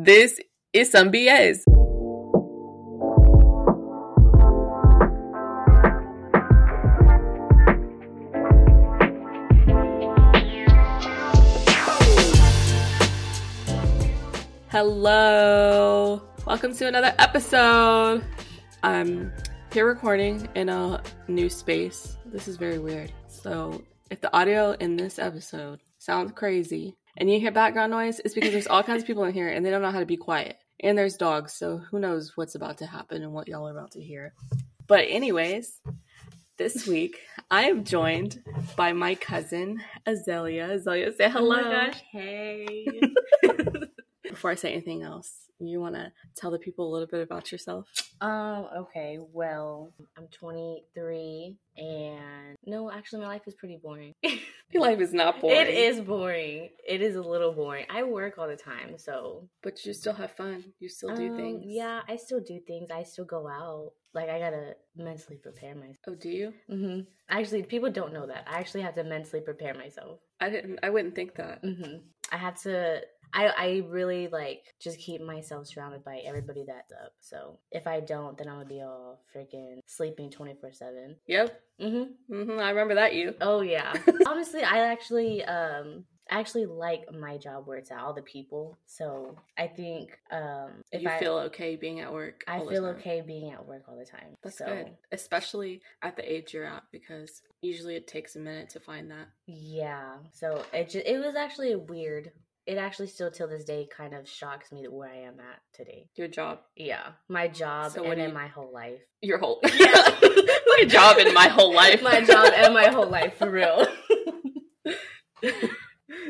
This is some BS. Hello. Welcome to another episode. I'm here recording in a new space. This is very weird. So, if the audio in this episode sounds crazy and you hear background noise, it's because there's all kinds of people in here and they don't know how to be quiet. And there's dogs, so who knows what's about to happen and what y'all are about to hear. But, anyways, this week I am joined by my cousin Azalea. Azalea, say oh hello. Oh gosh, hey. Before I say anything else, you want to tell the people a little bit about yourself? um, okay, well, I'm 23 and no, actually my life is pretty boring. Your life is not boring. It is boring. It is a little boring. I work all the time, so But you still have fun. You still do um, things. Yeah, I still do things. I still go out. Like I gotta mentally prepare myself. Oh, do you? hmm Actually, people don't know that. I actually have to mentally prepare myself. I didn't. I wouldn't think that. hmm I have to. I I really like just keep myself surrounded by everybody that's up. So if I don't, then I'm gonna be all freaking sleeping twenty four seven. Yep. Mm-hmm. hmm I remember that you. Oh yeah. Honestly, I actually um I actually like my job where it's at, all the people. So I think um if you I feel okay being at work. I feel okay being at work all the time. That's so, good, especially at the age you're at, because usually it takes a minute to find that. Yeah. So it just it was actually weird. It actually still till this day kind of shocks me that where I am at today. Your job, Yeah, my job So and you- my whole life. your whole my job and my whole life. my job and my whole life for real.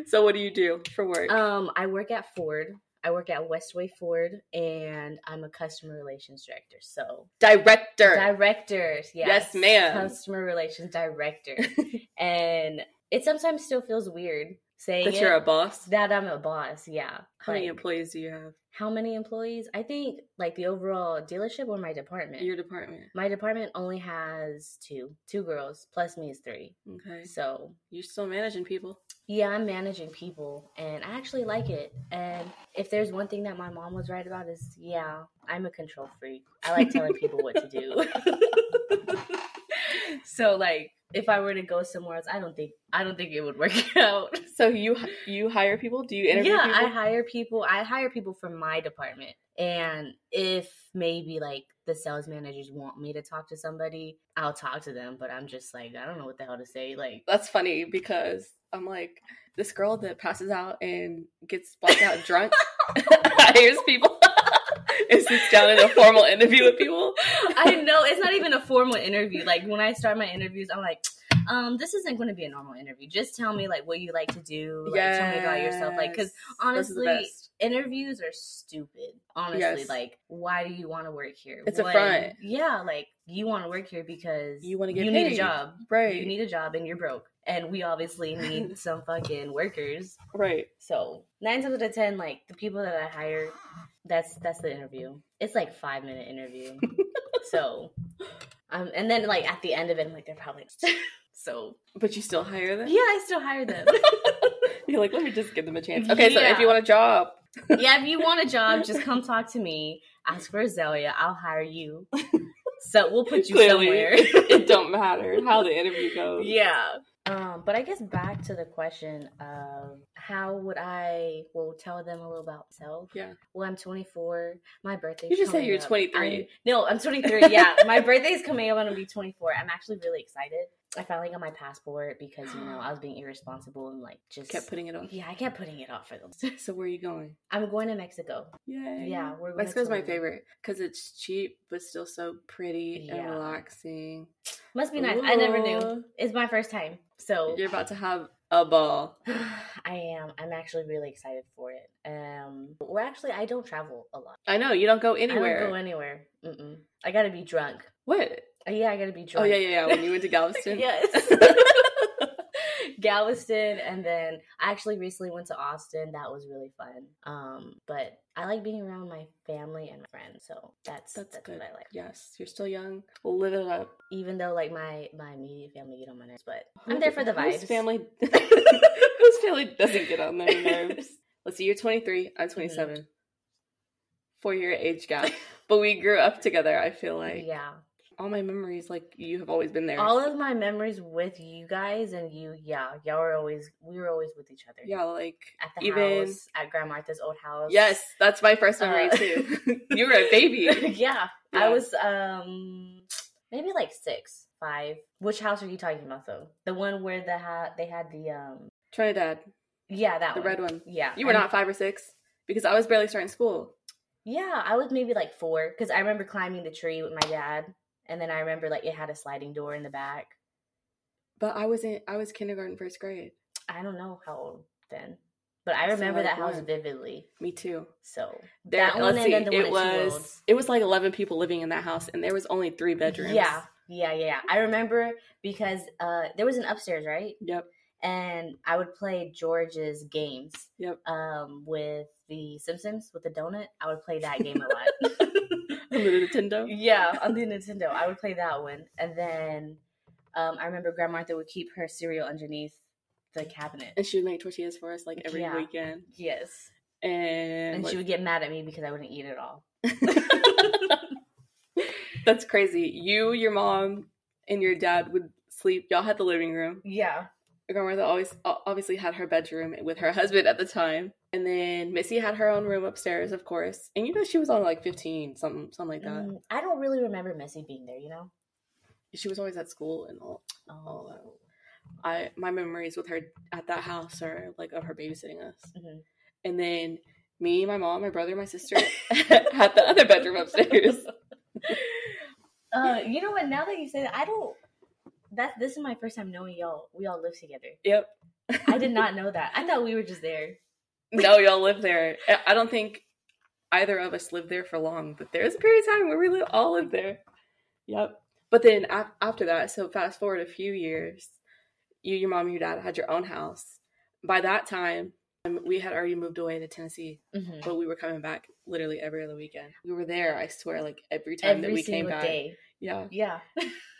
So what do you do for work? um, I work at Ford. I work at Westway Ford, and I'm a customer relations director. So Director. directors, Yes, yes, ma'am. customer relations director, and it sometimes still feels weird saying that it, you're a boss. that I'm a boss. Yeah. How many employees do you have? How many employees? I think like the overall dealership or my department. Your department. my department only has two, two girls plus me is three. Okay. So You're still managing people. yeah, I'm managing people and I actually like it. And if there's one thing that my mom was right about is yeah, I'm a control freak. I like telling people what to do. so like if I were to go somewhere else, I don't think I don't think it would work out. So you you hire people? Do you interview yeah, people? I hire people. I hire people from my department. And if maybe like the sales managers want me to talk to somebody, I'll talk to them, but I'm just like I don't know what the hell to say. Like That's funny because I'm like this girl that passes out and gets blacked out drunk hires people and sits down in a formal interview with people. I know it's not even a formal interview. Like when I start my interviews, I'm like, um, this isn't going to be a normal interview. Just tell me like what you like to do. Like tell me about yourself. Like because Yes. Those are the honestly, interviews are stupid. Honestly, Yes. like why do you want to work here? It's a front. Yeah, like you want to work here because You wanna get you need a job. right, You need a job and you're broke. And we obviously need some fucking workers. right. So nine times out of ten, like the people that I hire, that's that's the interview. It's like five minute interview. so, um, and then like at the end of it, I'm like they're probably so. But you still hire them. Yeah, I still hire them. You're like, let me just give them a chance. Okay, so if you want a job, yeah, if you want a job, just come talk to me. Ask for Azalea. I'll hire you. So we'll put you clearly somewhere. it don't matter how the interview goes. yeah. Um, but I guess back to the question of how would I well tell them a little about myself. Yeah. Well, I'm 24. My birthday. You just said you're 23. I'm, no, I'm 23. Yeah, my birthday's coming up. I'm gonna be 24. I'm actually really excited. I finally got my passport because you know I was being irresponsible and like just Kept putting it off. Yeah, I kept putting it off for them. So where are you going? I'm going to Mexico. Yay. Yeah, we're going Mexico's my favorite because it's cheap but still so pretty and relaxing. Must be nice. I never knew. It's my first time, so You're about to have a ball. I am. I'm actually really excited for it. Um, we're actually I don't travel a lot. I know you don't go I anywhere. don't go anywhere. Mm-mm. I gotta be drunk. what? Uh, yeah, I gotta be drunk. Oh yeah, yeah, yeah. When you went to Galveston. yes. Galveston, and then I actually recently went to Austin. That was really fun. Um, but I like being around my family and my friends, so that's That's, that's, good. what I like. Yes, you're still young. Live it up. Even though like my my immediate family get on my nerves, but I'm there for the Whose vibes. family? whose family doesn't get on their nerves? Let's see. You're 23. I'm 27. four year age gap, but we grew up together. I feel like yeah. All my memories, like you have always been there. All of my memories with you guys and you, yeah, y'all were always we were always with each other. yeah, like At the Even- house, at Grandma Martha's old house. yes, that's my first memory Uh, too. you were a baby. yeah. Yeah. I was um maybe like six, five. Which house are you talking about though? The one where the ha- they had the um Trinidad, yeah, that one. the one. red one. Yeah. You were and- not five or six because I was barely starting school. Yeah, I was maybe like four because I remember climbing the tree with my dad, and then I remember like it had a sliding door in the back. But I wasn't. I was kindergarten, first grade. I don't know how old then, but I remember like, that house vividly. Me too. So There, that one let's and then the one it was. It was like eleven people living in that house, and there was only three bedrooms. Yeah, yeah, yeah. yeah. I remember because uh there was an upstairs, right? Yep. And I would play George's games. Yep. Um, with the Simpsons with the donut, I would play that game a lot. On the Nintendo. yeah, on the Nintendo, I would play that one, and then um, I remember Grandma Martha would keep her cereal underneath the cabinet. And she would make tortillas for us like every Yeah. weekend. Yes, And, and what- she would get mad at me because I wouldn't eat it all. That's crazy. You, your mom, and your dad would sleep. Y'all had the living room. Yeah, Grandmother always obviously had her bedroom with her husband at the time. And then Missy had her own room upstairs, of course. And you know she was on like 15, something something like that. Mm, I don't really remember Missy being there. You know. She was always at school and all. Oh, I my memories with her at that house are like of her babysitting us. Mhm. And then me, my mom, my brother, my sister had the other bedroom upstairs. uh, you know what? Now that you say that, I don't. That this is my first time knowing y'all. We all live together. Yep. I did not know that. I thought we were just there. No, y'all live there. I- don't think either of us lived there for long, but there was a period of time where we all lived there. Yep. But then af- after that, so fast forward a few years, you, your mom, and your dad had your own house. By that time, um, we had already moved away to Tennessee, Mhm. but we were coming back literally every other weekend. We were there, I swear, like every time that we came back. day. Yeah. Yeah.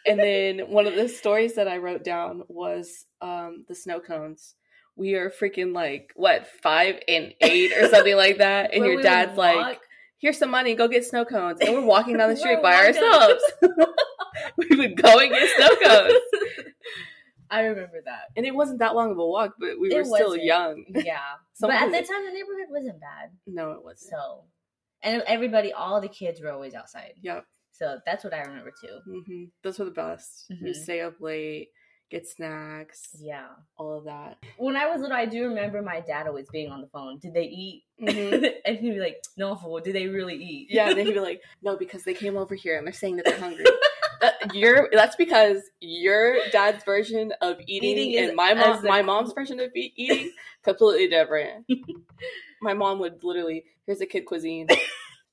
And then one of the stories that I wrote down was um, the snow cones. We are freaking like what five and eight or something like that, and your dad's like, walk. "Here's some money, go get snow cones." And we're walking down the street by walking- ourselves. we would go and get snow cones, I remember that. and it wasn't that long of a walk, but we It were still wasn't. young. Yeah. But at the time, the neighborhood wasn't bad. No, it wasn't. So, and everybody, all the kids were always outside. Yep. So that's what I remember too. hmm Those were the best. We Mhm. stay up late, get snacks, Yeah. all of that. When I was little, I do remember my dad always being on the phone. Did they eat? Mhm. and he'd be like, "No, fool. Did they really eat?" Yeah, and then he'd be like, "No, because they came over here and they're saying that they're hungry." that, your that's because your dad's version of eating, Eating and my mom my mom's version of e- eating completely different. my mom would literally, "Here's a kid cuisine."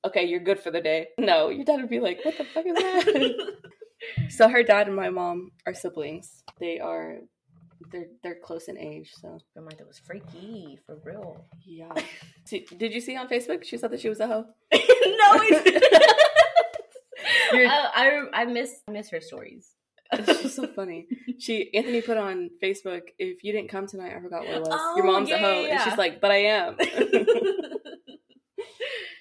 Okay, you're good for the day. No, your dad would be like, "What the fuck is that?" So her dad and my mom are siblings. They are they're they're close in age, so Martha was freaky for real. yeah. See, did you see on Facebook? She said that she was a hoe. no, it's. You're- I, I I miss I miss her stories. It's just so funny. She Anthony put on Facebook, if you didn't come tonight, I forgot what it was. Oh, Your mom's yeah, a hoe. yeah, And she's like, but I am.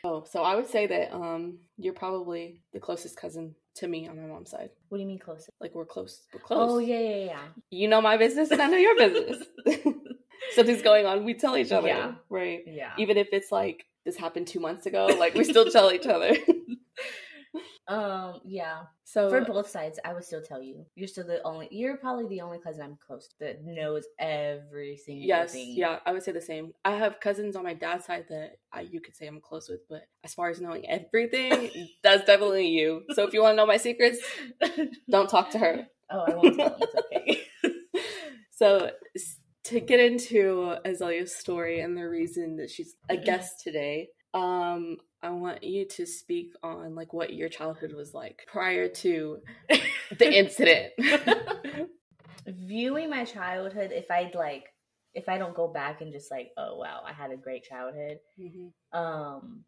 oh, so I would say that um you're probably the closest cousin to me on my mom's side. what do you mean close? Like we're close. We're oh, close. Oh yeah, yeah, yeah. You know my business and I know your business. Something's going on, we tell each other. Yeah. Right. Yeah. Even if it's like this happened two months ago, like we still tell each other. Um, yeah. So For both sides, I would still tell you. You're still the only. You're probably the only cousin I'm close to that knows every single Yes, thing. yeah, I would say the same. I have cousins on my dad's side that I, you could say I'm close with, but as far as knowing everything, that's definitely you. So if you want to know my secrets, don't talk to her. oh, I won't tell them. It's okay. So to get into Azalea's story and the reason that she's a guest today, um, I want you to speak on like what your childhood was like prior to the incident. Viewing my childhood, if I'd like, if I don't go back and just like, oh wow, I had a great childhood. Mhm. Um,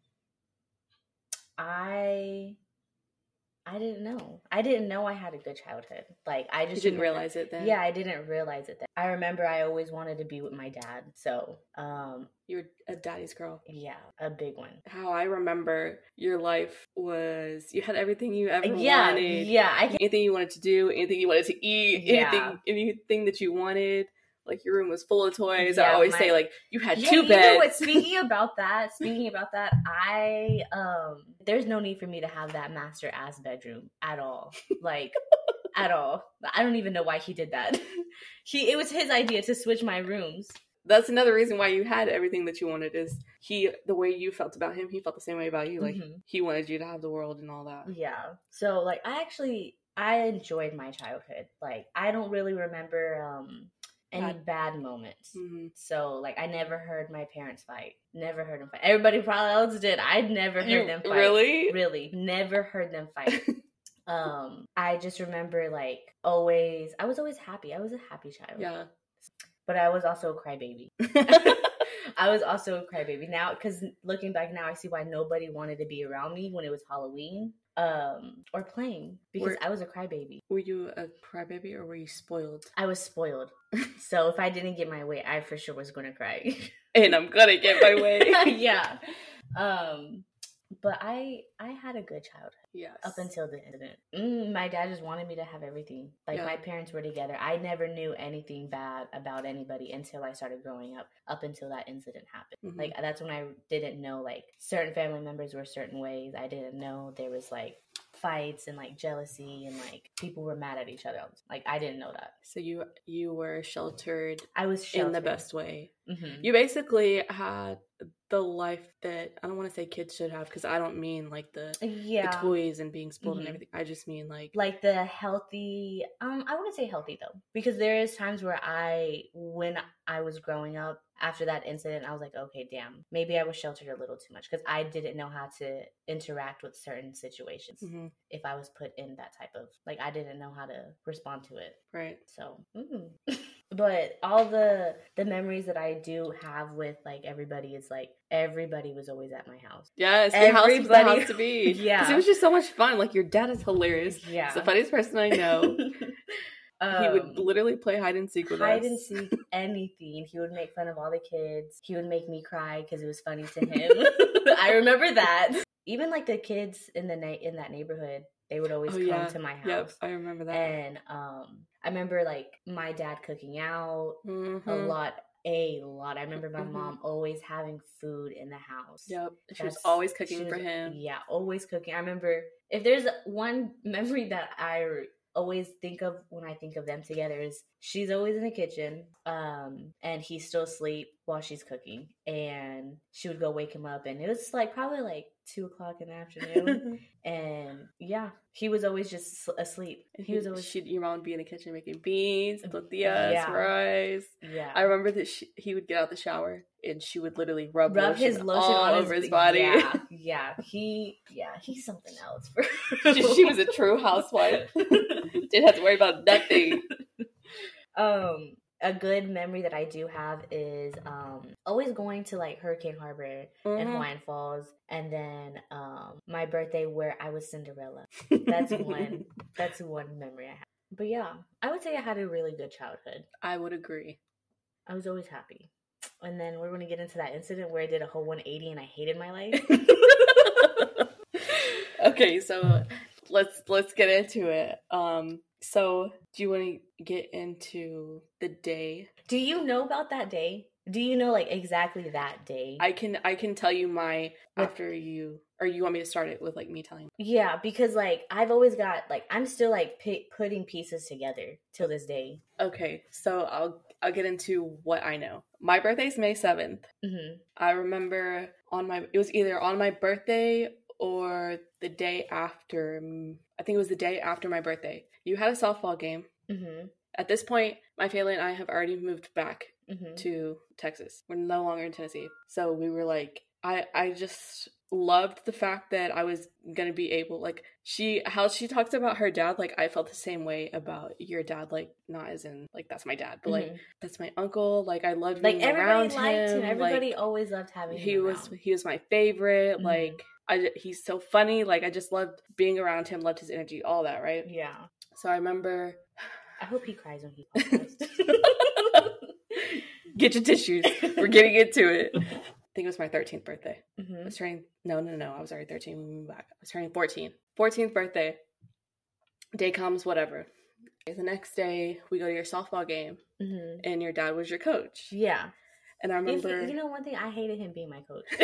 I, I didn't know. I didn't know I had a good childhood. Like I You just didn't realize it then. Yeah, I didn't realize it. Then. I remember I always wanted to be with my dad. So, um, you're a daddy's girl. yeah, a big one. How I remember your life was you had everything you ever yeah, wanted. yeah. I can, anything you wanted to do, anything you wanted to eat, Yeah. anything anything that you wanted. Like your room was full of toys. I always my- say like you had Yeah, two you know beds. what? Speaking about that, speaking about that, I um, there's no need for me to have that master ass bedroom at all. Like. At all, I don't even know why he did that. He it was his idea to switch my rooms. That's another reason why you had everything that you wanted is he the way you felt about him, he felt the same way about you. Like Mhm. he wanted you to have the world and all that. Yeah. So like I actually I enjoyed my childhood. Like I don't really remember um any Bad- bad moments. Mhm. So like I never heard my parents fight. Never heard them fight. Everybody probably else did. I'd never heard You them fight. really? Really. Never heard them fight. um I just remember like always I was always happy. I was a happy child. Yeah. But I was also a crybaby. I was also a crybaby now because looking back now, I see why nobody wanted to be around me when it was Halloween um, or playing because Were- I was a crybaby. were you a crybaby or were you spoiled? I was spoiled, so if I didn't get my way, I for sure was gonna cry. And I'm gonna get my way. yeah, um, but I I had a good childhood yes. up until the incident. Mm, my dad just wanted me to have everything. Like Yeah. my parents were together. I never knew anything bad about anybody until I started growing up. Up until that incident happened. Mhm. Like that's when I didn't know like certain family members were certain ways. I didn't know there was like fights and like jealousy and like people were mad at each other. Like I didn't know that. so you you were sheltered I was in the best way. Mhm. You basically had the life that I don't want to say kids should have because I don't mean like the, Yeah. the toys and being spoiled Mhm. and everything. I just mean like, like the healthy um i wouldn't say healthy though because there is times where i when i was growing up after that incident i was like okay damn maybe i was sheltered a little too much because i didn't know how to interact with certain situations Mhm, if i was put in that type of like i didn't know how to respond to it right? so mm. but all the the memories that i do have with like everybody is like everybody was always at my house Yes, your house was the Everybody- house to be. Yeah. it was just so much fun. Like your dad is hilarious. yeah He's the funniest person I know. he would Um, literally play hide and seek with hide us. Hide and seek anything. He would make fun of all the kids. He would make me cry because it was funny to him. I remember that. Even like the kids in the na- in that neighborhood, they would always Oh, come yeah. to my Yep, house. I remember that. And um, I remember like my dad cooking out a Mhm. lot, a lot. I remember my Mhm. mom always having food in the house. Yep, she was always cooking for him. Yeah, always cooking. I remember if there's one memory that I always think of when I think of them together is she's always in the kitchen, um, and he's still asleep while she's cooking, and she would go wake him up, and it was like probably like two o'clock in the afternoon, and yeah, he was always just asleep. And He was always she'd, your mom would be in the kitchen making beans, tortillas, Yeah. rice. yeah. I remember that she, he would get out the shower and she would literally rub, Rub lotion his lotion all on over his, body. Yeah, yeah, he, yeah, he's something else. For she, she was a true housewife. Didn't have to worry about nothing. um a good memory that I do have is um always going to like Hurricane Harbor and Mhm. Hawaiian Falls and then um my birthday where I was Cinderella. That's one that's one memory I have. But yeah, I would say I had a really good childhood. I would agree. I was always happy. And then we're gonna get into that incident where I did a whole 180 and I hated my life. okay, so let's let's get into it. Um, so do you want to get into the day? do you know about that day? Do you know like exactly that day? I can I can tell you my after you, or you want me to start it with like me telling? Yeah, because like I've always got like I'm still like pi putting pieces together till this day. Okay, so I'll I'll get into what I know. My birthday's May seventh. hmm I remember on my it was either on my birthday or the day after. mm, I think it was the day after my birthday. You had a softball game. Hmm At this point, my family and I have already moved back hmm to Texas. We're no longer in Tennessee. So we were like I I just loved the fact that I was going to be able like she how she talks about her dad like I felt the same way about your dad like not as in like that's my dad but like that's my uncle like I loved Mm-hmm. like being everybody around liked him. him Everybody like, always loved having he him was around. he was my favorite Mhm. like I he's so funny. Like I just loved being around him, loved his energy, all that, right? Yeah. So I remember I hope he cries when he podcasts. get your tissues. We're getting into it. I think it was my 13th birthday. I hmm was turning no, no, no. I was already 13 when we moved back. I was turning 14. 14th birthday. Day comes, whatever. The next day, we go to your softball game, hmm and your dad was your coach. Yeah. And I remember you know one thing, I hated him being my coach.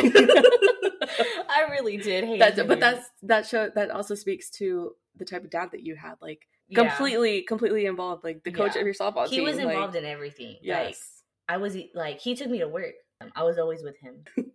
I really did hate that's, him. but that's that show that also speaks to the type of dad that you had, like Yeah. completely, completely involved, like the coach Yeah. of your softball He team. He was like, involved in everything. Yes. Like I was like he took me to work. I was always with him.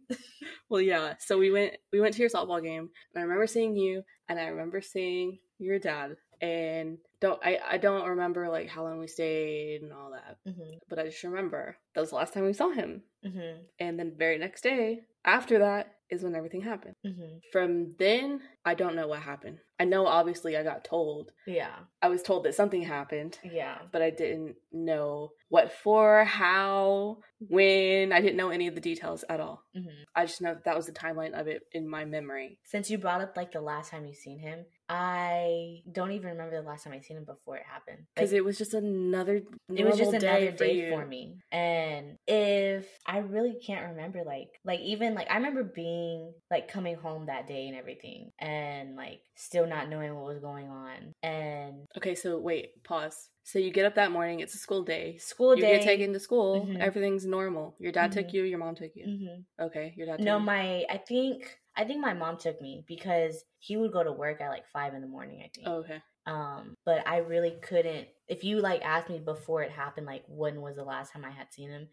Well, yeah. So we went we went to your softball game, and I remember seeing you, and I remember seeing your dad, and don't I I don't remember like how long we stayed and all that, hmm but I just remember that was the last time we saw him, hmm and then the very next day after that is when everything happened. hmm From then, I don't know what happened. I know obviously I got told. Yeah. I was told that something happened, Yeah. but I didn't know what for, how, when. I didn't know any of the details at all. hmm I just know that, that was the timeline of it in my memory. Since you brought up like the last time you seen him, I don't even remember the last time I seen him before it happened. Because Like, it was just another it was just another day, you. for me. And if I really can't remember like like even like I remember being like coming home that day and everything and like still not knowing what was going on. And Okay, so wait, pause. So you get up that morning, it's a school day. school you day You get taken to school, Mhm. everything's normal. Your dad took Mhm. you, your mom took you. Mhm. Okay, your dad took No, my I think I think my mom took me because he would go to work at like five in the morning, I think. Oh, okay. Um, but I really couldn't if you like asked me before it happened, like when was the last time I had seen him,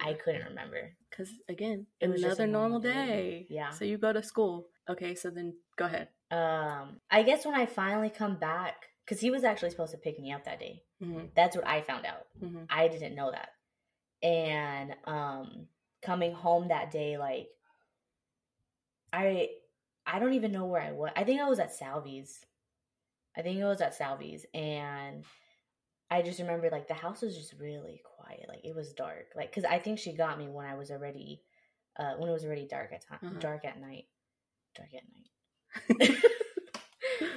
I couldn't remember. Because, again, It was another normal normal day. day. Yeah. So you go to school. Okay, so then go ahead. Um, I guess when I finally come back, because he was actually supposed to pick me up that day. hmm That's what I found out. hmm I didn't know that. And um coming home that day, like I I don't even know where I was. I think I was at Salvy's. I think it was at Salvy's and I just remember like the house was just really quiet. Like it was dark. Like cuz I think she got me when I was already uh when it was already dark at time Uh-huh. dark at night. Dark at night.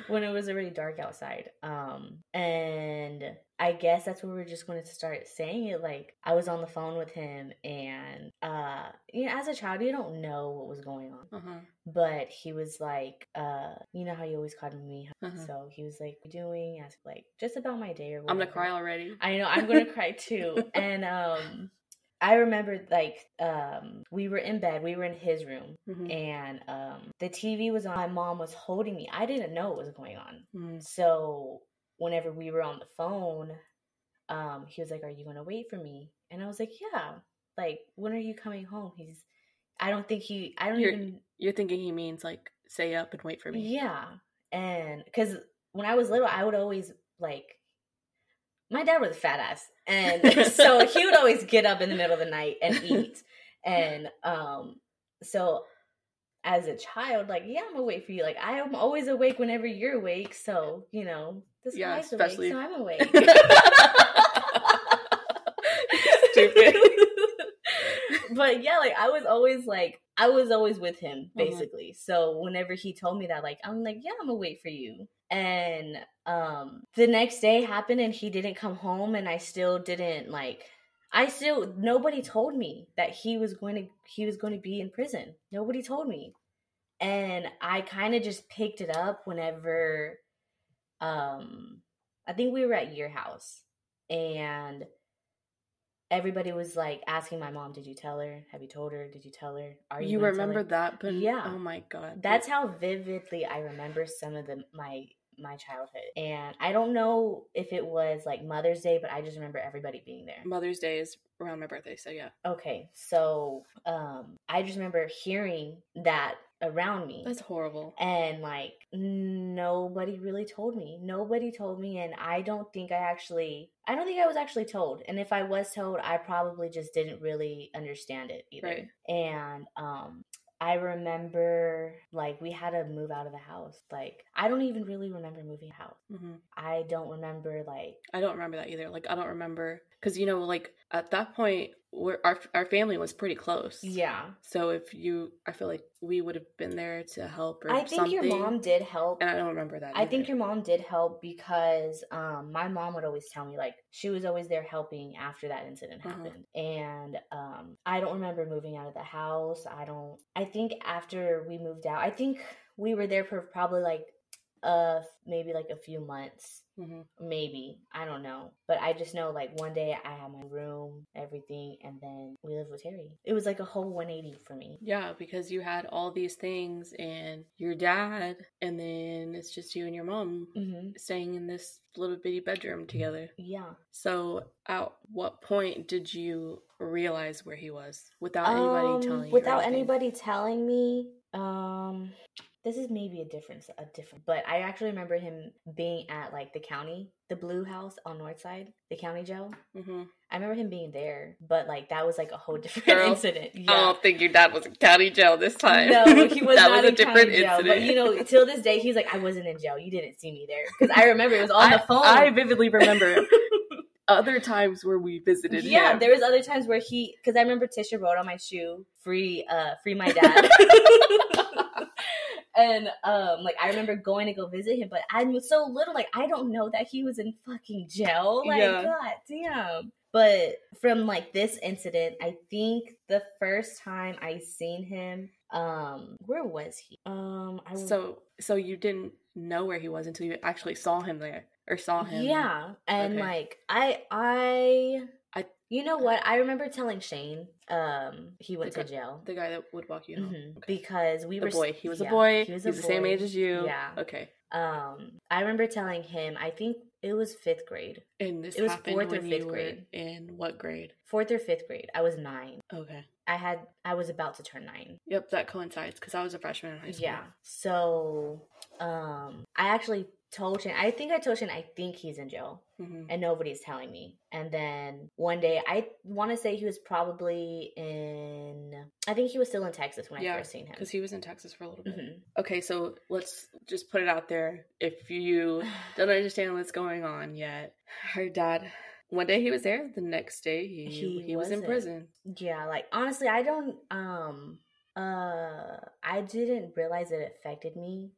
when it was already dark outside. Um, and I guess that's where we're just going to start saying it. Like I was on the phone with him, and uh, you know, as a child, you don't know what was going on, uh-huh. but he was like, uh, you know how you always called me, Uh-huh. so he was like, doing?" Asked like just about my day or I'm gonna cry already. I know I'm gonna cry too. And um I remember like um we were in bed, we were in his room Mhm. and um the TV was on. My mom was holding me. I didn't know what was going on. Mhm. So whenever we were on the phone, um he was like, "Are you going to wait for me?" And I was like, "Yeah." Like, "When are you coming home?" He's I don't think he I don't You're- even You're thinking he means like stay up and wait for me. yeah. And because when I was little, I would always like, my dad was a fat ass. And so he would always get up in the middle of the night and eat. And um, so as a child, like, yeah, I'm gonna for you. Like, I am always awake whenever you're awake. So, you know, this Yeah, guy's especially- awake, so I'm awake. Stupid. But yeah, like I was always like I was always with him Mhm. basically. So whenever he told me that, like I'm like, yeah, I'm gonna wait for you. And um the next day happened and he didn't come home and I still didn't like I still nobody told me that he was going to he was going to be in prison. Nobody told me. And I kind of just picked it up whenever um I think we were at your house and everybody was like asking my mom, "Did you tell her? Have you told her? Did you tell her? Are you?" You remember her?" that? But Yeah. Oh my god. That's how vividly I remember some of the my my childhood, and I don't know if it was like Mother's Day, but I just remember everybody being there. Mother's Day is around my birthday, so yeah. Okay, so um, I just remember hearing that around me. That's horrible. and like nobody really told me nobody told me and i don't think i actually i don't think i was actually told and if i was told i probably just didn't really understand it either Right. and um I remember like we had to move out of the house. Like I don't even really remember moving out. hmm I don't remember like I don't remember that either. Like I don't remember because you know, like at that point we're, our our family was pretty close. Yeah. So if you, I feel like we would have been there to help or I think something. your mom did help. and I don't remember that. I think your mom did help because um, my mom would always tell me like she was always there helping after that incident Uh-huh. happened, and um, I don't remember moving out of the house. I don't. I think after we moved out, I think we were there for probably like uh maybe like a few months Mhm. maybe i don't know but i just know like one day i had my room everything and then we lived with terry it was like a whole 180 for me Yeah, because you had all these things and your dad, and then it's just you and your mom hmm staying in this little bitty bedroom together. yeah So, at what point did you realize where he was without anybody Um, telling you? without anybody telling me um this is maybe a difference a different but i actually remember him being at like the county the blue house on north side the county jail Mhm. i remember him being there but like that was like a whole different Girl, incident I don't think your dad was in county jail this time. No, he was that not was a in different jail. incident. But you know, till this day, he's like, I wasn't in jail. You didn't see me there because I remember it was on I, the phone. I vividly remember other times where we visited yeah, him. there was other times where he because I remember Tisha wrote on my shoe, "Free, uh, free my dad." and um, like I remember going to go visit him, but I'm so little, like I don't know that he was in fucking jail. Like, Yeah. god damn. But from like this incident, I think the first time I seen him, um, where was he? Um, I So, so you didn't know where he was until you actually saw him there or saw him. Yeah, and Okay. like I, I, I- you know what? I remember telling Shane, um, he went The to guy- jail the guy that would walk you home. Mhm. Okay. because we the were boy. He was yeah, a boy. He was He's a the same age as you. Yeah. Okay. Um, I remember telling him. I think it was fifth grade, And this It was happened fourth or fifth you were grade. in what grade? fourth or fifth grade. I was nine. Okay. I had. I was about to turn nine. Yep, that coincides because I was a freshman in high school. Yeah. So, um, I actually told Shane. I think I told Shane. I think he's in jail. Hmm and nobody's telling me. And then one day, I want to say he was probably in. I think he was still in Texas when I first seen him. Because he was in Texas for a little bit. Mhm. Okay, so let's just put it out there. If you don't understand what's going on yet, her dad. One day he was there. The next day he He he, was in prison. Yeah, like honestly, I don't. Um, uh, I didn't realize it affected me,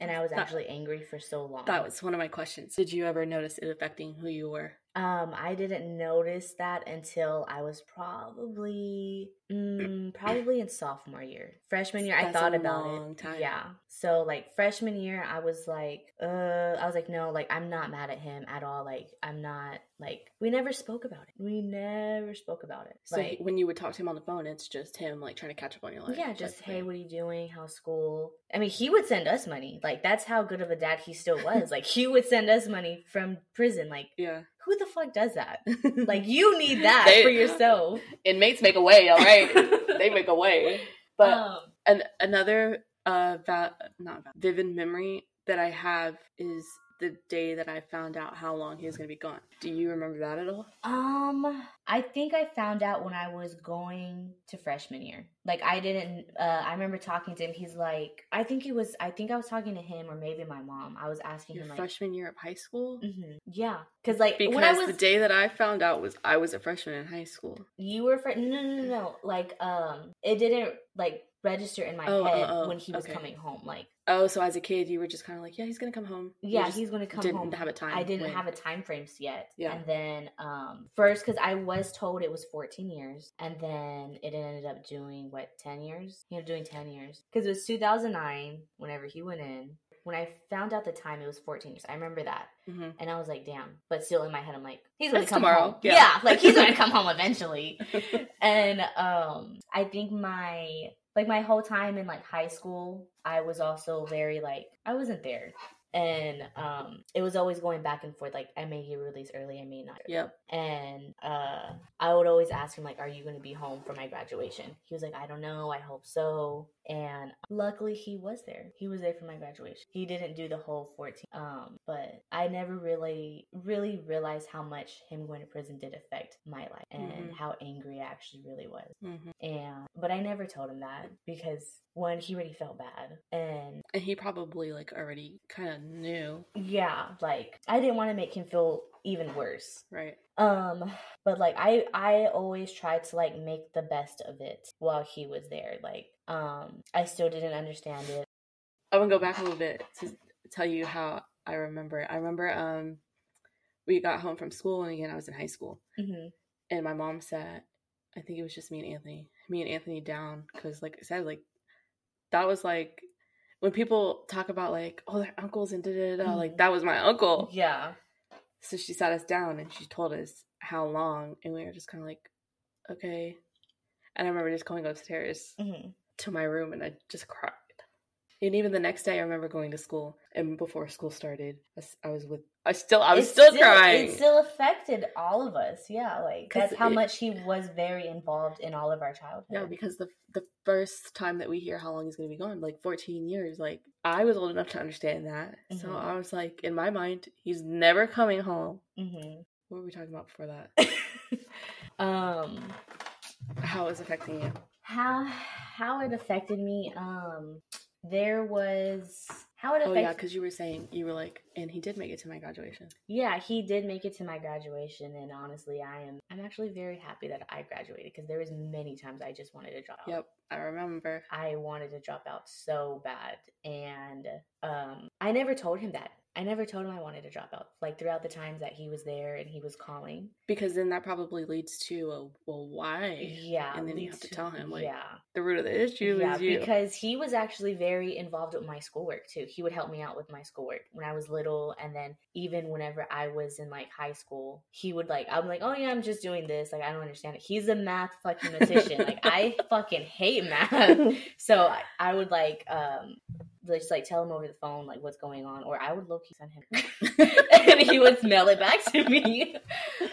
and I was That- actually angry for so long. That was one of my questions. Did you ever notice it affecting who you were? Um, I didn't notice that until I was probably mm, probably in sophomore year. Freshman year, I That's a thought about it. time. Yeah. So like freshman year, I was like, uh, I was like, no, like I'm not mad at him at all. Like I'm not like we never spoke about it. We never spoke about it. So like when you would talk to him on the phone, it's just him like trying to catch up on your life. yeah, just hey, what are you doing? How's school? I mean, he would send us money. Like that's how good of a dad he still was. like he would send us money from prison. Like yeah. who the fuck does that? Like you need that They- for yourself. Inmates make a way, all right. They make a way. But um, an, another uh not vivid memory that I have is the day that I found out how long he was going to be gone. Do you remember that at all? um, I think I found out when I was going to freshman year. Like I didn't. Uh, I remember talking to him. He's like, I think he was. I think I was talking to him or maybe my mom. I was asking Your him like, freshman year of high school? Mhm. yeah, because like Because when I was the day that I found out was I was a freshman in high school. You were fr- no, no, no, no. Like, um, it didn't like register in my Oh, head oh, oh, when he was okay. coming home. Like, Oh, so as a kid, you were just kind of like, yeah, he's gonna come home. Yeah, he's gonna come didn't home. have a time. I didn't when- have a time frames yet. Yeah. And then, um, first because I was told it was 14 years, and then it ended up doing what 10 years. You know, doing 10 years because it was 2009 whenever he went in. When I found out the time, it was 14 years. I remember that. Mhm. And I was like, damn. But still in my head, I'm like, he's gonna That's come tomorrow. home. Yeah. Yeah. like he's gonna come home eventually. and um I think my like my whole time in like high school, I was also very like I wasn't there. And um it was always going back and forth, like I may get released early, I may not. Yep. And uh I would always ask him like, Are you gonna be home for my graduation? He was like, I don't know, I hope so. And luckily he was there. He was there for my graduation. He didn't do the whole 14. Um, but I never really really realized how much him going to prison did affect my life and Mhm. how angry I actually really was. hmm And but I never told him that because one, he already felt bad. And And he probably like already kind of knew. yeah, like I didn't want to make him feel even worse. Right. Um, but like I I always tried to like make the best of it while he was there. Like, um, I still didn't understand it. I want to go back a little bit to tell you how I remember. I remember um we got home from school and again I was in high school hmm and my mom sat I think it was just me and Anthony. Me and Anthony down cuz like I said like that was like when people talk about like oh their uncles and da da da like that was my uncle. Yeah. So she sat us down and she told us how long and we were just kind of like okay. And I remember just going upstairs hmm to my room and I just cried. And even the next day, I remember going to school, and before school started, I was with. I still, I was It still, crying. It still affected all of us. Yeah, like that's how it- much he was very involved in all of our childhood. yeah, because the the first time that we hear how long he's going to be gone, like fourteen years, like I was old enough to understand that. So Mhm. I was like, in my mind, he's never coming home. hmm What were we talking about before that? um, how it was affecting you? how how it affected me. Um, there was how it Oh affected. yeah, because you were saying you were like, and he did make it to my graduation. Yeah, he did make it to my graduation, and honestly, I am I'm actually very happy that I graduated because there was many times I just wanted to drop out. Yep, I remember. I wanted to drop out so bad, and um, I never told him that. I never told him I wanted to drop out. Like throughout the times that he was there and he was calling. Because then that probably leads to a well, why? Yeah, and then you have to tell him like yeah, the root of the issue yeah, is you. because he was actually very involved with my schoolwork too. He would help me out with my schoolwork when I was little, and then even whenever I was in like high school, he would like I'm like, oh yeah, I'm just doing this. Like I don't understand it. He's a math fucking magician. like I fucking hate math. So I, I would like um just like tell him over the phone like what's going on, or I would low key send him, and he would mail it back to me.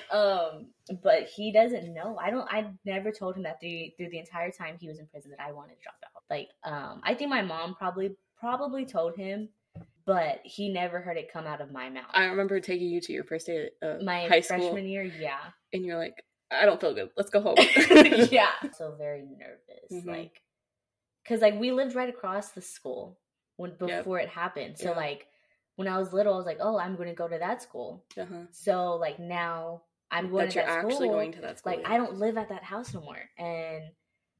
Um, but he doesn't know. I don't. I never told him that through through the entire time he was in prison that I wanted to drop out. Like, um, I think my mom probably probably told him, but he never heard it come out of my mouth. I remember taking you to your first day of my high freshman school, year, yeah, and you're like, I don't feel good. Let's go home. yeah. So very nervous, Mhm. like, cause like we lived right across the school when Yep. before it happened. So Yeah. like when I was little, I was like, oh, I'm going to go to that school. uh-huh. So like now I'm going That to you're that actually school. going to that school. like I don't live at that house no more, and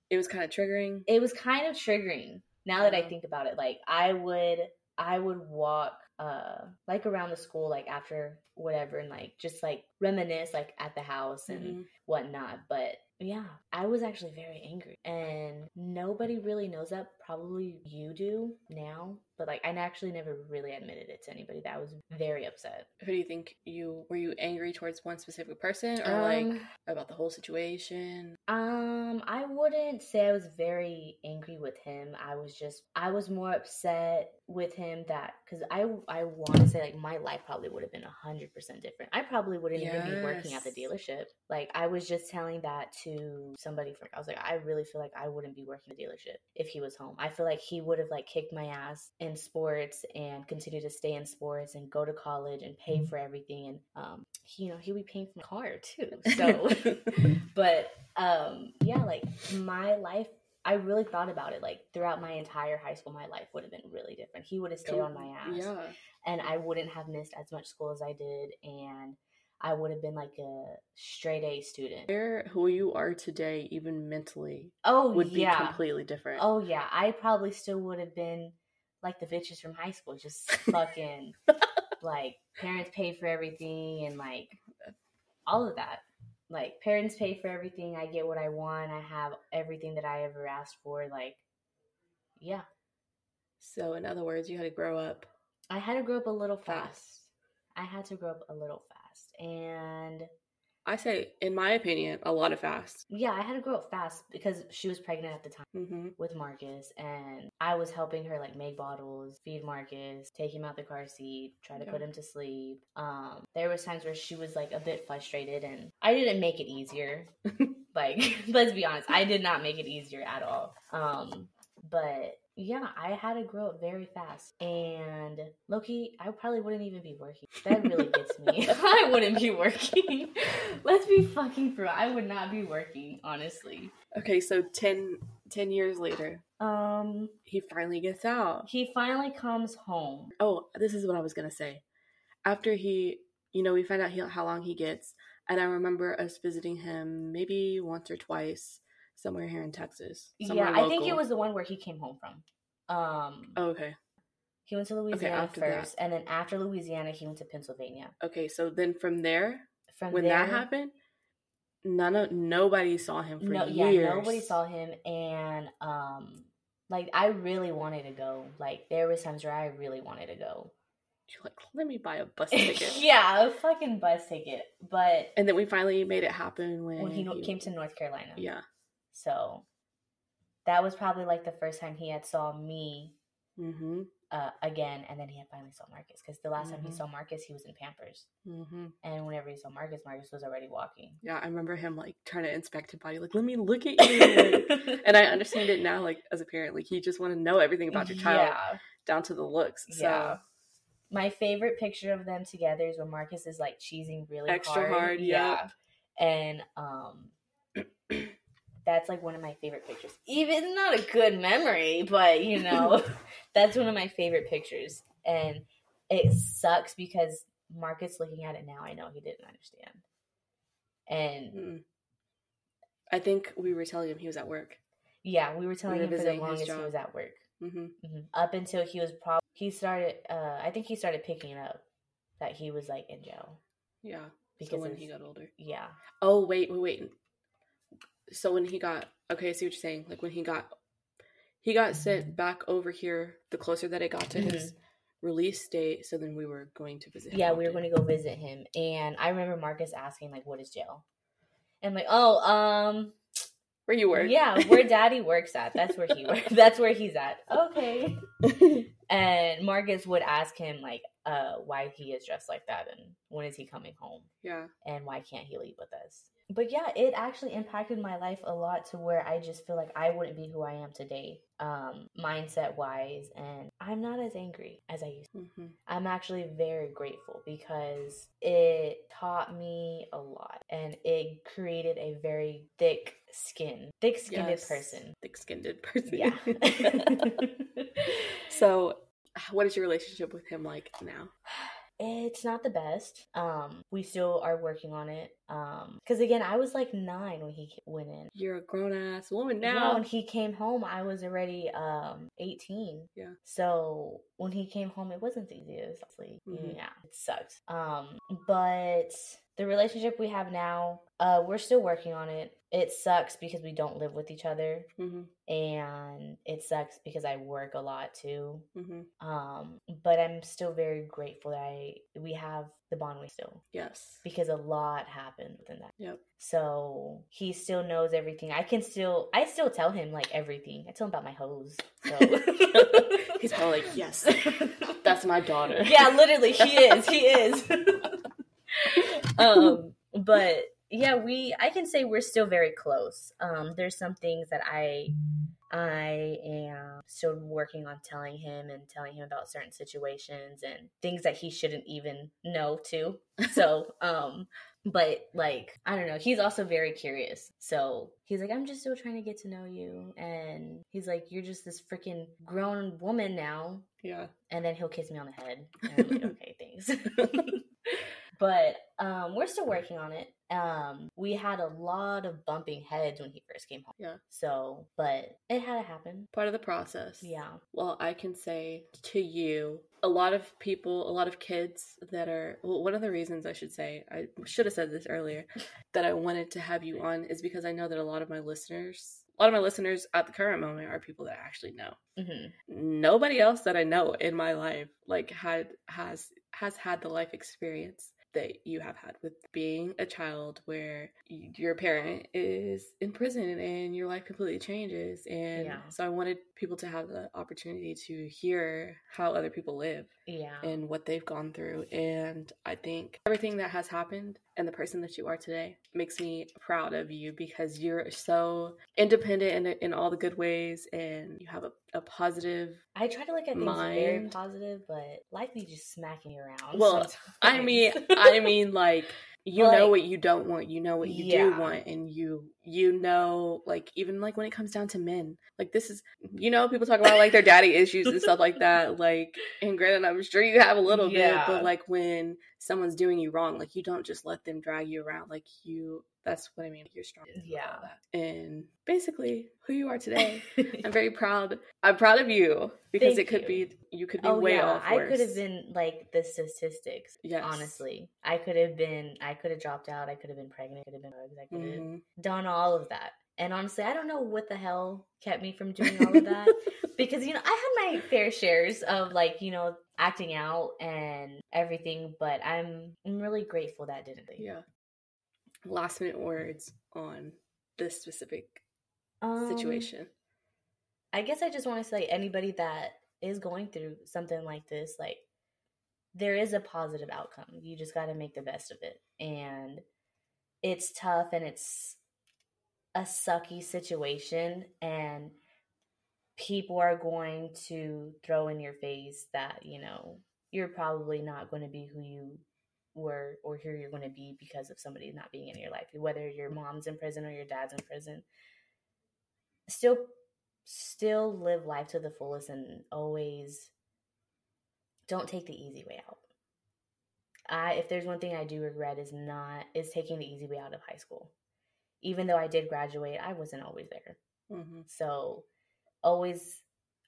It was kind of triggering. it was kind of triggering now that I think about it. Like I would I would walk uh like around the school like after whatever and like just like reminisce like at the house and Mhm. whatnot. But yeah, I was actually very angry. And nobody really knows that. Probably you do now. But like I actually never really admitted it to anybody that I was very upset. Who do you think you were? You angry towards one specific person, or like Um, about the whole situation? Um, I wouldn't say I was very angry with him. I was just I was more upset with him that because I I want to say like my life probably would have been a hundred percent different. I probably wouldn't even be working at the dealership. Like I was just telling that to somebody from I was like I really feel like I wouldn't be working at the dealership if he was home. I feel like he would have like kicked my ass in sports and continue to stay in sports and go to college and pay for everything. And um he, you know he would be paying for my car too. So but um yeah like my life i really thought about it. Like throughout my entire high school my life would have been really different. He would have stayed on my ass Yeah. and i wouldn't have missed as much school as i did. And i would have been like a straight a student. Where who you are today, even mentally, oh would be completely different. oh yeah. I probably still would have been like the bitches from high school just fucking like parents pay for everything and like all of that. Like parents pay for everything. I get what i want. I have everything that i ever asked for. Like yeah. So, in other words, you had to grow up i had to grow up a little fast. fast. i had to grow up a little fast and I say, in my opinion, a lot of fast. yeah i had to grow up fast because she was pregnant at the time hmm with Marcus, and I was helping her like make bottles, feed Marcus, take him out the car seat, try to Yeah. put him to sleep. Um, there was times where she was like a bit frustrated, and I didn't make it easier. like, let's be honest, I did not make it easier at all. Um, but yeah, I had to grow up very fast, and Loki, I probably wouldn't even be working. That really gets me. I wouldn't be working. Let's be fucking for. I would not be working, honestly. Okay, so 10, 10 years later, Um, he finally gets out. he finally comes home. Oh, this is what I was gonna say. After he, you know, we find out he, how long he gets. And I remember us visiting him maybe once or twice somewhere here in Texas. Yeah, somewhere I think it was the one where he came home from. Um, Oh, okay. he went to Louisiana after that. first, and then after Louisiana, he went to Pennsylvania. Okay, so then from there, From when there, that happened, none of nobody saw him for no, years. yeah, nobody saw him, and um, like I really wanted to go. Like there was times where I really wanted to go. You're like, let me buy a bus ticket. yeah, a fucking bus ticket. But And then we finally made it happen when, when he no- came to North Carolina, Yeah. So that was probably like the first time he had saw me Mm-hmm. uh, again, and then he had finally saw Marcus because the last time he Mhm. saw Marcus, he was in Pampers, Mm-hmm. and whenever he saw Marcus, Marcus was already walking. Yeah, I remember him like trying to inspect his body, like, let me look at you. and I understand it now, like as a parent, like you just want to know everything about your child Yeah, down to the looks. So yeah. My favorite picture of them together is when Marcus is like cheesing really Extra hard. hard, yeah. And um that's like one of my favorite pictures. Even not a good memory, but you know, that's one of my favorite pictures. And it sucks because Marcus looking at it now, I know he didn't understand. And Mm. I think we were telling him he was at work. yeah, we were telling were him for the longest he was at work. Mm-hmm. hmm Up until he was probably he started. uh I think he started picking it up that he was like in jail Yeah. because so when he got older. yeah, Oh wait, wait, wait. So when he got okay, I see what you're saying. Like when he got he got sent back over here the closer that it got to his release date, so then we were going to visit him. yeah. We were going to go visit him, and I remember Marcus asking like, "What is jail?" And I'm like, "Oh, um, where you were. yeah, where Daddy works at. That's where he works. That's where he's at." Okay. And Marcus would ask him like, uh, why he is dressed like that, and when is he coming home? yeah. and why can't he leave with us? But yeah, it actually impacted my life a lot to where I just feel like I wouldn't be who I am today, um, mindset wise, and I'm not as angry as I used. to. hmm I'm actually very grateful because it taught me a lot and it created a very thick skin, thick skinned Yes. person. Thick-skinned person. Yeah. so, what is your relationship with him like now? It's not the best. Um, we still are working on it. Um, because again, I was like nine when he went in. You're a grown ass woman now. when he came home, I was already um 18. Yeah. So when he came home, it wasn't the easiest. Honestly. Mhm. Yeah, it sucked. Um, but the relationship we have now, uh, we're still working on it. It sucks because we don't live with each other, hmm and it sucks because I work a lot too. hmm Um, but I'm still very grateful that I we have the bond we still Yes. because a lot happened within that. Yep. So he still knows everything. I can still, I still tell him like everything. I tell him about my hose. So He's probably like, yes, that's my daughter. yeah, literally, he is. He is. um, but yeah, we. I can say we're still very close. Um, there's some things that I, I am still working on telling him and telling him about certain situations and things that he shouldn't even know too. So, um, but like I don't know, he's also very curious. So he's like, I'm just still trying to get to know you, and he's like, you're just this freaking grown woman now Yeah. and then he'll kiss me on the head. Like, okay, thanks. but um, we're still working on it. Um, we had a lot of bumping heads when he first came home. Yeah. So, but it had to happen. Part of the process. Yeah. Well, I can say to you, a lot of people, a lot of kids that are, well, one of the reasons I should say, I should have said this earlier, that I wanted to have you on is because I know that a lot of my listeners, a lot of my listeners at the current moment are people that I actually know. hmm Nobody else that I know in my life like had has has had the life experience that you have had with being a child where your parent is in prison and your life completely changes and Yeah. so i wanted people to have the opportunity to hear how other people live Yeah. and what they've gone through and i think everything that has happened and the person that you are today makes me proud of you because you're so independent in, in all the good ways and you have a, a positive I try to look at things very Mind. positive, but life be just smacking me around. Well, I mean, I mean, like you But, know what you don't want you know what you do want and you you know like even like when it comes down to men like this is you know people talk about like their daddy issues and stuff like that like and granted i'm sure you have a little bit but like when someone's doing you wrong like you don't just let them drag you around like you that's what i mean you're strong Yeah. and basically who you are today i'm very proud i'm proud of you because Thank it could you. be you could be oh way yeah, off I could have been like the statistics. Yes. Honestly, I could have been. I could have dropped out. I could have been pregnant. Could have been. I could have Mhm. done all of that. And honestly, I don't know what the hell kept me from doing all of that because you know I had my fair shares of like you know acting out and everything, but I'm I'm really grateful that didn't. Yeah. Last minute words on this specific Um, situation. I guess I just want to say anybody that is going through something like this, like there is a positive outcome. You just got to make the best of it. And it's tough and it's a sucky situation and people are going to throw in your face that, you know, you're probably not going to be who you were or who you're going to be because of somebody not being in your life, whether your mom's in prison or your dad's in prison. Still still live life to the fullest and always don't take the easy way out. I if there's one thing I do regret is not is taking the easy way out of high school. Even though I did graduate, I wasn't always there. hmm So always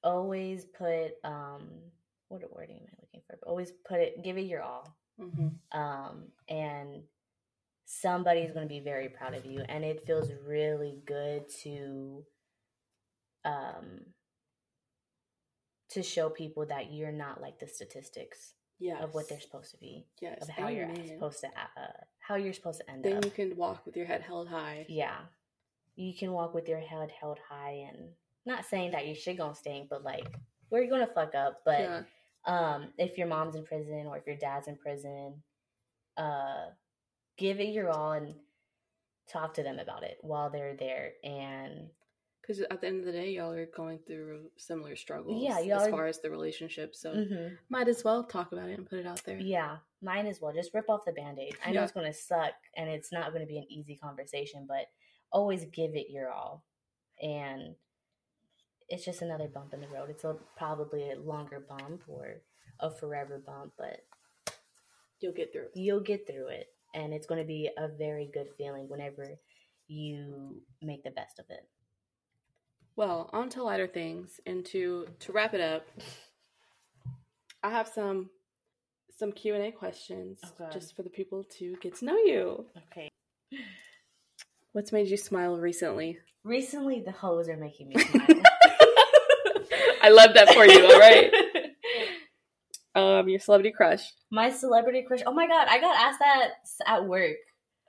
always put um what wording am I looking for? Always put it give it your all. Hmm Um and somebody's going to be very proud of you and it feels really good to um to show people that you're not like the statistics Yes. of what they're supposed to be yes. of how you're supposed to uh, how you're supposed to end Then up you can walk with your head held high. yeah you can walk with your head held high and not saying that you should gonna stink but like we're gonna fuck up but yeah. Um if your mom's in prison or if your dad's in prison uh give it your all and talk to them about it while they're there and Because at the end of the day, y'all are going through similar struggles. Yeah, as are- far as the relationship. So mhm, might as well talk about it and put it out there. yeah mine as well just rip off the band-aid i know Yeah. it's gonna suck and it's not gonna be an easy conversation but always give it your all and it's just another bump in the road it's a, probably a longer bump or a forever bump but You'll get through it. you'll get through it and it's going to be a very good feeling whenever you make the best of it Well, on to lighter things, and to to wrap it up, I have some some Q and A questions oh, Okay. just for the people to get to know you. okay What's made you smile recently? recently the hoes are making me smile I love that for you. All right. Um, your celebrity crush. my celebrity crush oh my god i got asked that at work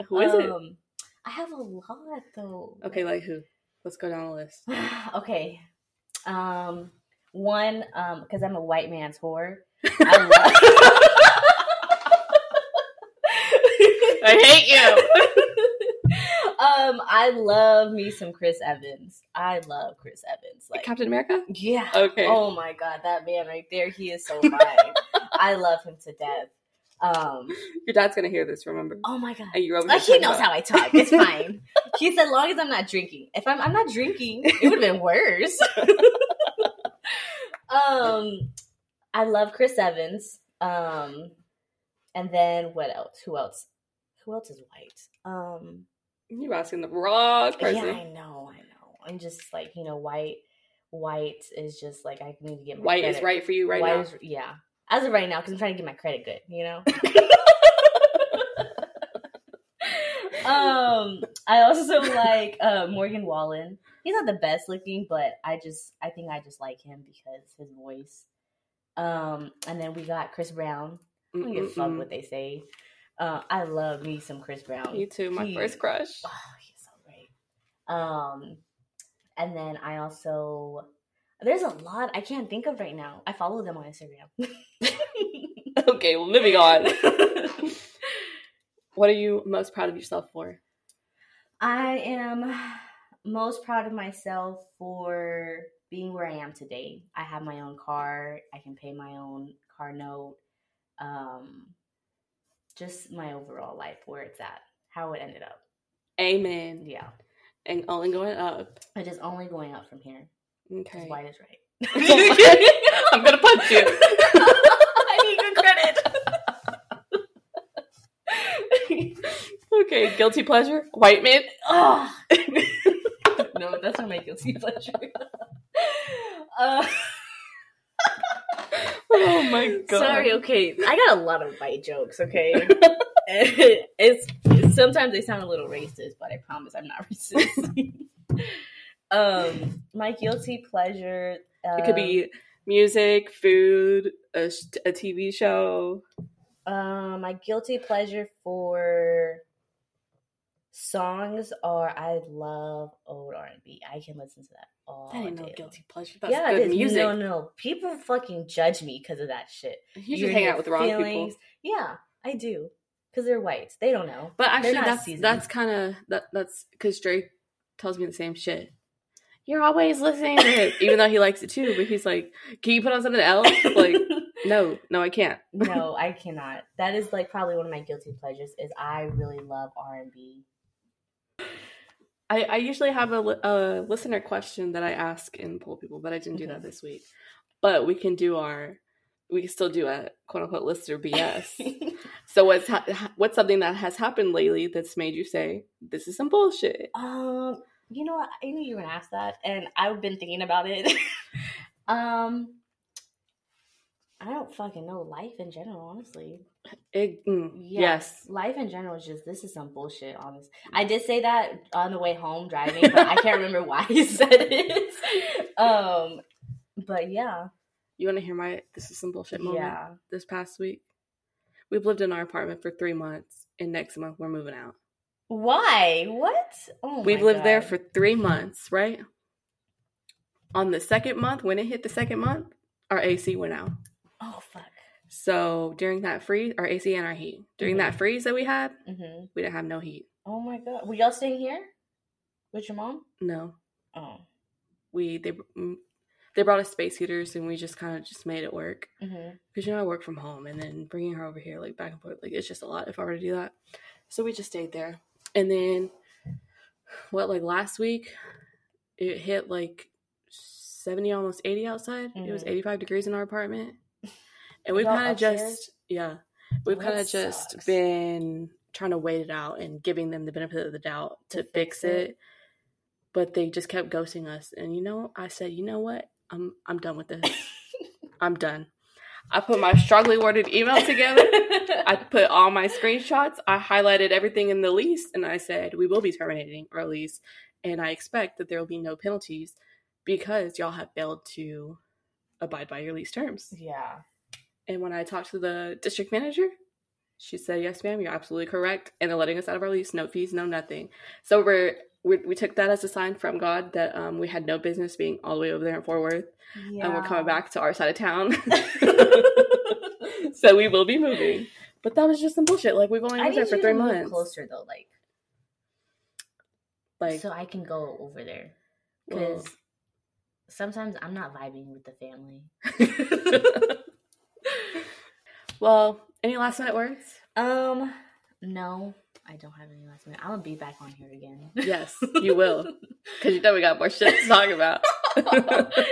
Who is it? Um, i have a lot though Okay, like who? Let's go down the list. okay um one um because i'm a white man's whore I love- I hate you. um, I love me some Chris Evans. I love Chris Evans. Like, Captain America. yeah. Okay. Oh my god, that man right there, he is so fine. I love him to death. Um, Your dad's gonna hear this. Remember? oh my god. And you're Like he knows about- how I talk. It's fine. he said, long as I'm not drinking. If I'm, I'm not drinking, it would have been worse. um, I love Chris Evans. Um, and then what else? Who else? Who else is white? Um, You're asking the wrong person. yeah, I know, I know. I'm just like you know, white. White is just like I need to get my White is right for you right White now. is- yeah, as of right now, because I'm trying to get my credit good. You know. um, I also like uh, Morgan Wallen. He's not the best looking, but I just I think I just like him because his voice. Um, and then we got Chris Brown. I don't give a fuck what they say. Uh, I love me some Chris Brown. Me too. My He- first crush. Oh, he's so great. Um, and then I also there's a lot I can't think of right now. I follow them on Instagram. Okay, well, moving on. what are you most proud of yourself for? I am most proud of myself for being where I am today. I have my own car. I can pay my own car note. Um, just my overall life, where it's at, how it ended up. Amen. Yeah, And only going up. it is only going up from here. Okay. white is right. I'm gonna punch you. I need good credit. okay, guilty pleasure. White man. oh. no, that's not my guilty pleasure. uh, Oh my god. Sorry, okay. I got a lot of white jokes, okay? it's sometimes they sound a little racist, but I promise I'm not racist. um, my guilty pleasure. It could be music, food, a, a TV show. um, my guilty pleasure for songs are I love old R and B. I can listen to that all That ain't no guilty pleasure. That's yeah, good it is. music. No, no, people fucking judge me because of that shit. You just hang out with the wrong people. Yeah, I do because they're whites. They don't know. But actually, that's seasoned. that's kind of that that's because Drake tells me the same shit. You're always listening to it, even though he likes it too. But he's like, "Can you put on something else?" Like, no, no, I can't. no, I cannot. That is like probably one of my guilty pleasures. Is I really love R and B. I, I usually have a, a listener question that I ask in poll people, but I didn't do that Mhm. this week. But we can do our, we can still do a quote unquote listener BS. so what's ha- ha- what's something that has happened lately that's made you say this is some bullshit? um, you know what? I knew you were gonna ask that, and I've been thinking about it. um, I don't fucking know life in general, honestly. It, mm, Yeah. Yes, Life in general is just this is some bullshit. Honest, I did say that on the way home driving, but I can't remember why I said it. Um, but yeah, you want to hear my this is some bullshit moment? yeah. This past week, we've lived in our apartment for three months, and next month we're moving out. Why? What? Oh, We've lived there for three months, right? On the second month, when it hit the second month, our AC went out. Oh fuck. So during that freeze, our AC and our heat, during that freeze that we had, hmm we didn't have no heat. Oh my god. Were y'all staying here with your mom? No, Oh. we they mm, they brought us space heaters, and we just kind of just made it work. Because you know I work from home, and then bringing her over here like back and forth, like it's just a lot if I were to do that. So we just stayed there, and then what like last week, it hit like seventy, almost eighty outside. It was Mhm. eighty five degrees in our apartment, and we've kind of just yeah, we've kind of just sucks. been trying to wait it out and giving them the benefit of the doubt to, To fix fix it. it. But they just kept ghosting us, and you know, I said, you know what, I'm I'm done with this. I'm done. I put my strongly worded email together. I put all my screenshots. I highlighted everything in the lease, and I said we will be terminating our lease, and I expect that there will be no penalties because y'all have failed to abide by your lease terms. yeah. And when I talked to the district manager, she said, "Yes, ma'am, you're absolutely correct, and they're letting us out of our lease, no fees, no nothing." So we're we, we took that as a sign from God that um, we had no business being all the way over there in Fort Worth, yeah. and we're coming back to our side of town. so we will be moving. But that was just some bullshit. Like we've only lived there for three months. closer though, like, Like, so I can go over there because sometimes I'm not vibing with the family. well, any last minute words? Um, no, I don't have any last minute. I'm gonna be back on here again. Yes, you will, because you know we got more shit to talk about.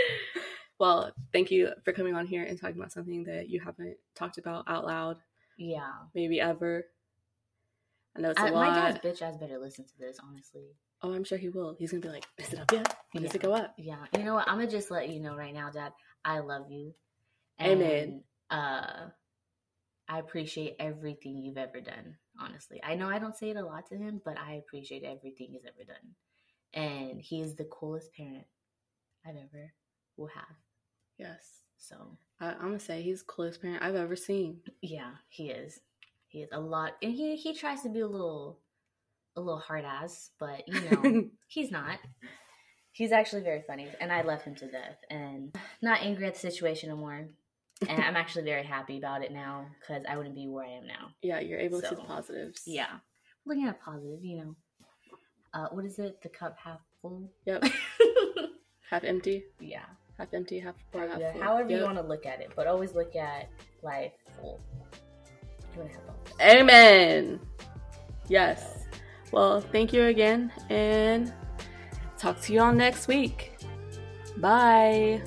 well, thank you for coming on here and talking about something that you haven't talked about out loud, yeah, maybe ever. I know it's a I, lot. my dad's bitch ass better listen to this. Honestly, Oh, I'm sure he will. He's gonna be like, "Is it up yet? When does Yeah. it go up?" yeah. You know what? I'm gonna just let you know right now, Dad. I love you. And, Amen. Uh, I appreciate everything you've ever done. Honestly, I know I don't say it a lot to him, but I appreciate everything he's ever done, and he is the coolest parent I've ever will have. Yes, So I, I'm gonna say he's the coolest parent I've ever seen. yeah, he is. He is a lot, and he he tries to be a little, a little hard ass, but you know he's not. He's actually very funny, and I love him to death. And not angry at the situation anymore. And I'm actually very happy about it now because I wouldn't be where I am now. yeah, you're able to see the positives. Yeah, looking at positive, you know. Uh, what is it? The cup half full. Yep. Half empty, yeah. half empty, half or half yeah. full. However you want to look at it, but always look at life full. two and a half dollars. Amen. Yes. Well, thank you again and talk to y'all next week. Bye.